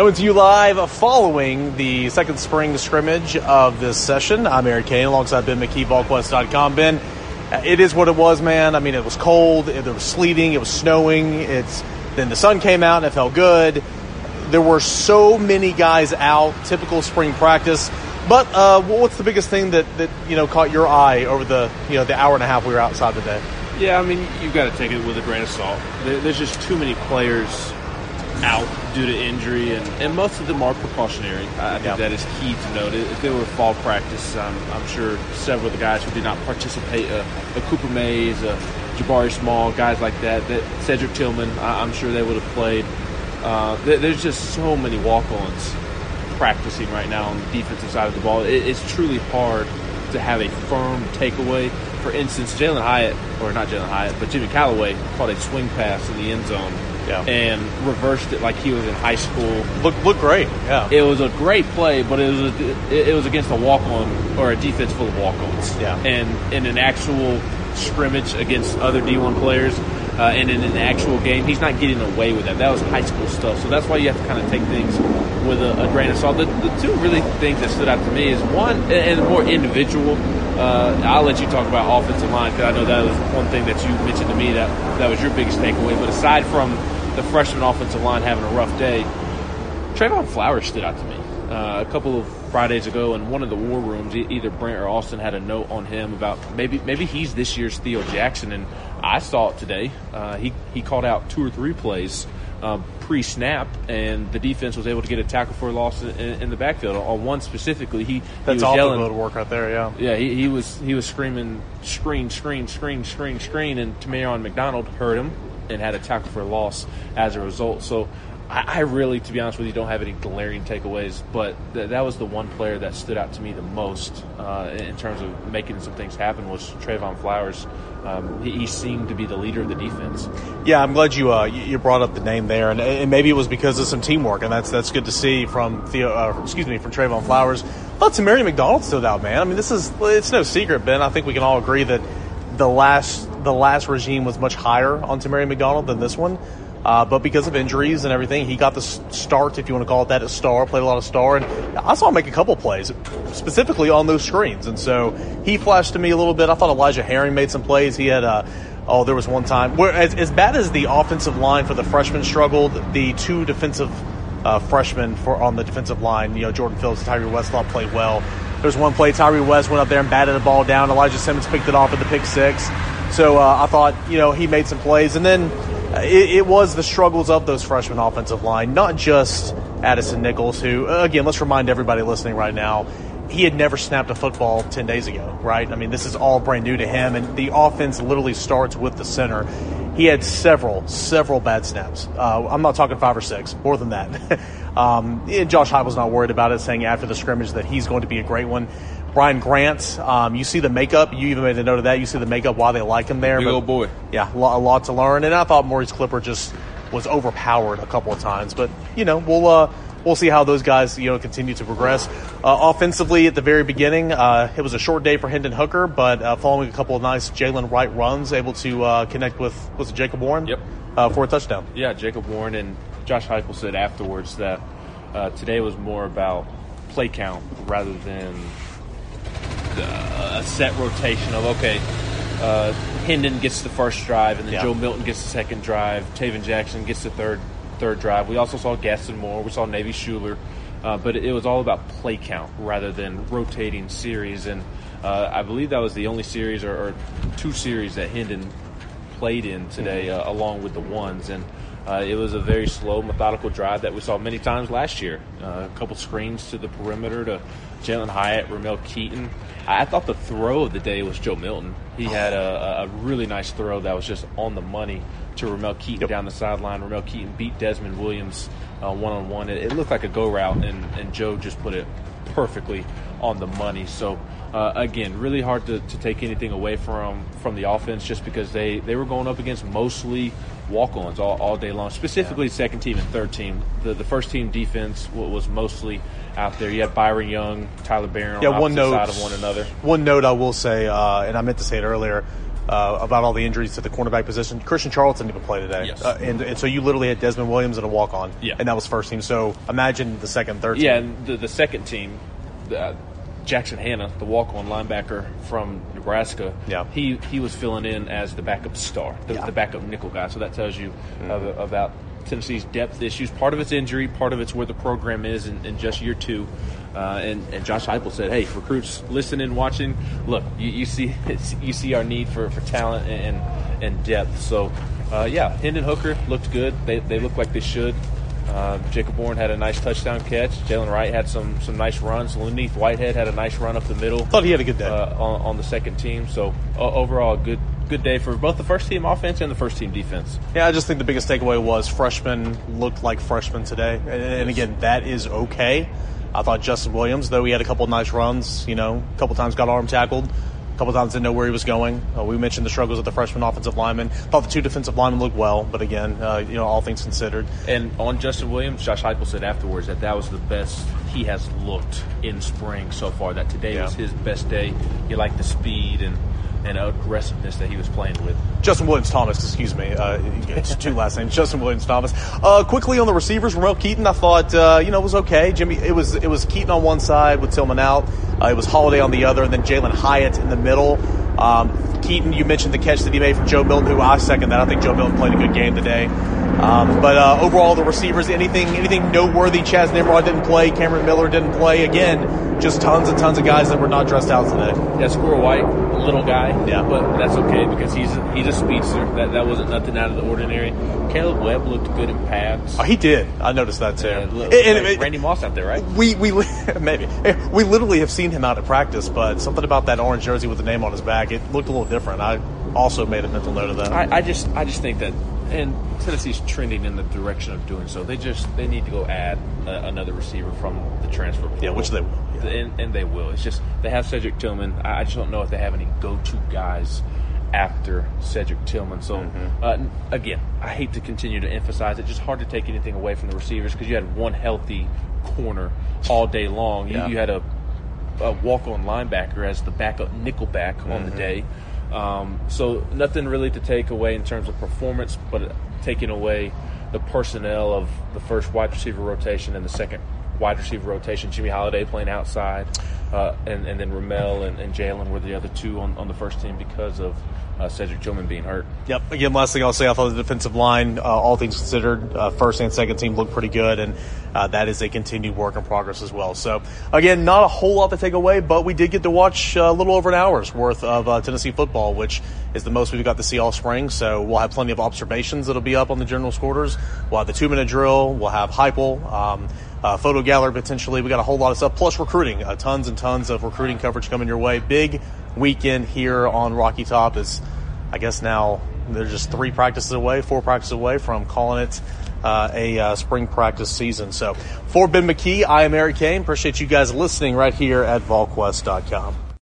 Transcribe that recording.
Coming to you live following the second spring scrimmage of this session. I'm Eric Kane alongside Ben McKee, VolQuest.com. Ben, it is what it was, man. I mean, it was cold, it, was sleeting, it was snowing. It's Then the sun came out and it felt good. There were so many guys out, typical spring practice. But uh, what's the biggest thing that, that you know caught your eye over the you know the hour and a half we were outside today? Yeah, I mean you've got to take it with a grain of salt. There's just too many players out due to injury, and, and most of them are precautionary. I think yeah. that is key to note. If they were fall practice, um, I'm sure several of the guys who did not participate, uh, a Cooper Mays, a Jabari Small, guys like that, that Cedric Tillman, I, am sure they would have played. Uh, there's just so many walk-ons practicing right now on the defensive side of the ball. It, it's truly hard to have a firm takeaway. For instance, Jalin Hyatt, or not Jalin Hyatt, but Jimmy Calloway caught a swing pass in the end zone yeah. and reversed it like he was in high school. Look, look great. Yeah, it was a great play, but it was a, it was against a walk on or a defense full of walk ons. Yeah, and in an actual scrimmage against other D1 players, uh, and in an actual game, he's not getting away with that. That was high school stuff. So that's why you have to kind of take things with a, a grain of salt. The, the, two really things that stood out to me is one, and more individual. Uh, I'll let you talk about offensive line because I know that was one thing that you mentioned to me that that was your biggest takeaway. But aside from the freshman offensive line having a rough day, Trevon Flowers stood out to me. Uh, a couple of Fridays ago in one of the war rooms, either Brent or Austin had a note on him about maybe maybe he's this year's Theo Jackson, and I saw it today. Uh, he he called out two or three plays um, pre-snap, and the defense was able to get a tackle for a loss in, in the backfield. On one specifically, he that's he all yelling, good work right there. Yeah, yeah. He, he was he was screaming, screen, screen, screen, screen, screen, and Tamarion McDonald heard him and had a tackle for a loss as a result. So I, I, really, to be honest with you, don't have any glaring takeaways, but th- that was the one player that stood out to me the most uh, in terms of making some things happen was Trevon Flowers. Um, he, he, seemed to be the leader of the defense. Yeah, I'm glad you uh, you brought up the name there, and, and, maybe it was because of some teamwork, and that's that's good to see from Theo. Uh, excuse me, from Trevon Flowers. But Mary McDonald stood out, man. I mean, this is it's no secret, Ben. I think we can all agree that the last the last regime was much higher on Tamarion McDonald than this one. Uh, but because of injuries and everything, he got the start, if you want to call it that, at star, played a lot of star, and I saw him make a couple plays, specifically on those screens. And so he flashed to me a little bit. I thought Elijah Herring made some plays. He had, uh, oh, there was one time where, as, as bad as the offensive line for the freshmen struggled, the two defensive uh, freshmen for on the defensive line, you know, Jordan Phillips and Tyree Westlaw played well. There's one play Tyree West went up there and batted the ball down. Elijah Simmons picked it off at the pick six. So uh, I thought, you know, he made some plays. And then it, it, was the struggles of those freshman offensive line, not just Addison Nichols, who, again, let's remind everybody listening right now, he had never snapped a football 10 days ago, right? I mean, this is all brand new to him, and the offense literally starts with the center. He had several, several bad snaps. Uh, I'm not talking five or six, more than that. um, Josh Heupel's not worried about it, saying after the scrimmage that he's going to be a great one. Brian Grant, um, you see the makeup. You even made a note of that. You see the makeup, why they like him there. Big but, old boy. Yeah, a lot, a lot, to learn. And I thought Maurice Clipper just was overpowered a couple of times. But you know, we'll uh, we'll see how those guys you know continue to progress. Uh, offensively, at the very beginning, uh, it was a short day for Hendon Hooker, but uh, following a couple of nice Jaylen Wright runs, able to uh, connect with was it Jacob Warren? Yep. Uh, for a touchdown. Yeah, Jacob Warren and Josh Heupel said afterwards that today was more about play count rather than uh, a set rotation of okay, uh, Hendon gets the first drive, and then yeah. Joe Milton gets the second drive. Tayven Jackson gets the third third drive. We also saw Gaston Moore. We saw Navy Shuler. Uh, but it, was all about play count rather than rotating series. And uh, I believe that was the only series or, or two series that Hendon played in today, mm-hmm. uh, along with the ones. And uh, it was a very slow, methodical drive that we saw many times last year. Uh, a couple screens to the perimeter to Jalin Hyatt, Ramel Keyton. I thought the throw of the day was Joe Milton. He had a, a really nice throw that was just on the money to Ramel Keyton yep. down the sideline. Ramel Keyton beat Desmond Williams one on one. It looked like a go route, and, and Joe just put it perfectly on the money. So uh, again, really hard to, to take anything away from from the offense just because they, they were going up against mostly walk-ons all, all day long. Specifically, yeah. second team and third team. The the first team defense was mostly out there. You had Byron Young, Tyler Baron, yeah, one note, side of one another. One note I will say, uh, and I meant to say it earlier. Uh, about all the injuries to the cornerback position. Christian Charlton didn't even play today, Yes. uh, and, and so you literally had Desmond Williams and a walk on, Yeah. and that was first team. So imagine the second, third. Yeah, and the, the second team, uh, Jackson Hanna, the walk-on linebacker from Nebraska, Yeah. he he was filling in as the backup star, the, Yeah. the backup nickel guy. So that tells you uh, about Tennessee's depth issues. Part of it's injury, part of it's where the program is in, in just year two. Uh, and, and Josh Heupel said, "Hey, recruits, listening, watching. Look, you, you see you see our need for, for talent and and depth. So, uh, yeah, Hendon Hooker looked good. They, they look like they should. Uh, Jacob Bourne had a nice touchdown catch. Jaylen Wright had some some nice runs. Len'Neth Whitehead had a nice run up the middle thought he had a good day. uh, on, on the second team. So overall, a good good day for both the first team offense and the first team defense. Yeah, I just think the biggest takeaway was freshmen looked like freshmen today, and, and again, that is okay. I thought Justin Williams, though he had a couple of nice runs, you know, a couple times got arm tackled, a couple times didn't know where he was going. Uh, we mentioned the struggles of the freshman offensive lineman. Thought the two defensive linemen looked well, but again, uh, you know, all things considered, And on Justin Williams, Josh Heupel said afterwards that that was the best he has looked in spring so far. That today Yeah. was his best day. He liked the speed and and aggressiveness that he was playing with. Justin Williams Thomas, excuse me. Uh, it's two last names. Justin Williams Thomas. Uh, quickly on the receivers, Ramel Keyton. I thought uh, you know it was okay. Jimmy, it was it was Keyton on one side with Tillman out. Uh, it was Holiday on the other, and then Jalin Hyatt in the middle. Um, Keyton, you mentioned the catch that he made from Joe Milton, who I second that. I think Joe Milton played a good game today. Um, but uh, overall, the receivers, anything anything noteworthy? Chas Nimrod didn't play. Cameron Miller didn't play. Again, just tons and tons of guys that were not dressed out today. Yeah, Squirrel White, little guy. Yeah. but that's okay because he's he's a speedster. That that wasn't nothing out of the ordinary. Caleb Webb looked good in pads. Oh, he did. I noticed that too. And- and like it- Randy Moss out there, right? We we maybe eh, we literally have seen him out at practice, but something about that orange jersey with the name on his back, it looked a little different. I also made a mental note of that. I, I just I just think that and Tennessee's trending in the direction of doing so. They just they need to go add uh, another receiver from the transfer portal. Yeah, which they will, yeah. And, and they will. It's just they have Cedric Tillman. I, I just don't know if they have any go-to guys after Cedric Tillman. So Mm-hmm. uh, again, I hate to continue to emphasize it. Just hard to take anything away from the receivers because you had one healthy corner all day long. Yeah. You, you had a a walk-on linebacker as the backup nickelback on Mm-hmm. the day. Um, so nothing really to take away in terms of performance, but taking away the personnel of the first wide receiver rotation and the second wide receiver rotation. Jimmy Holiday playing outside, uh, and, and then Ramel and, and Jalen were the other two on, on the first team because of uh, Cedric Tillman being hurt. Yep. Again, last thing I'll say, I thought the defensive line, uh, all things considered, uh, first and second team looked pretty good, and uh, that is a continued work in progress as well. So, again, not a whole lot to take away, but we did get to watch uh, a little over an hour's worth of uh, Tennessee football, which is the most we've got to see all spring. So, we'll have plenty of observations that'll be up on the general quarters. We'll have the two minute drill. We'll have Heupel. Um, uh, photo gallery potentially. We got a whole lot of stuff, plus recruiting, uh, tons and tons of recruiting coverage coming your way. Big weekend here on Rocky Top is, I guess now they're just three practices away, four practices away from calling it uh, a uh, spring practice season. So for Ben McKee, I am Eric Kane. Appreciate you guys listening right here at VolQuest.com.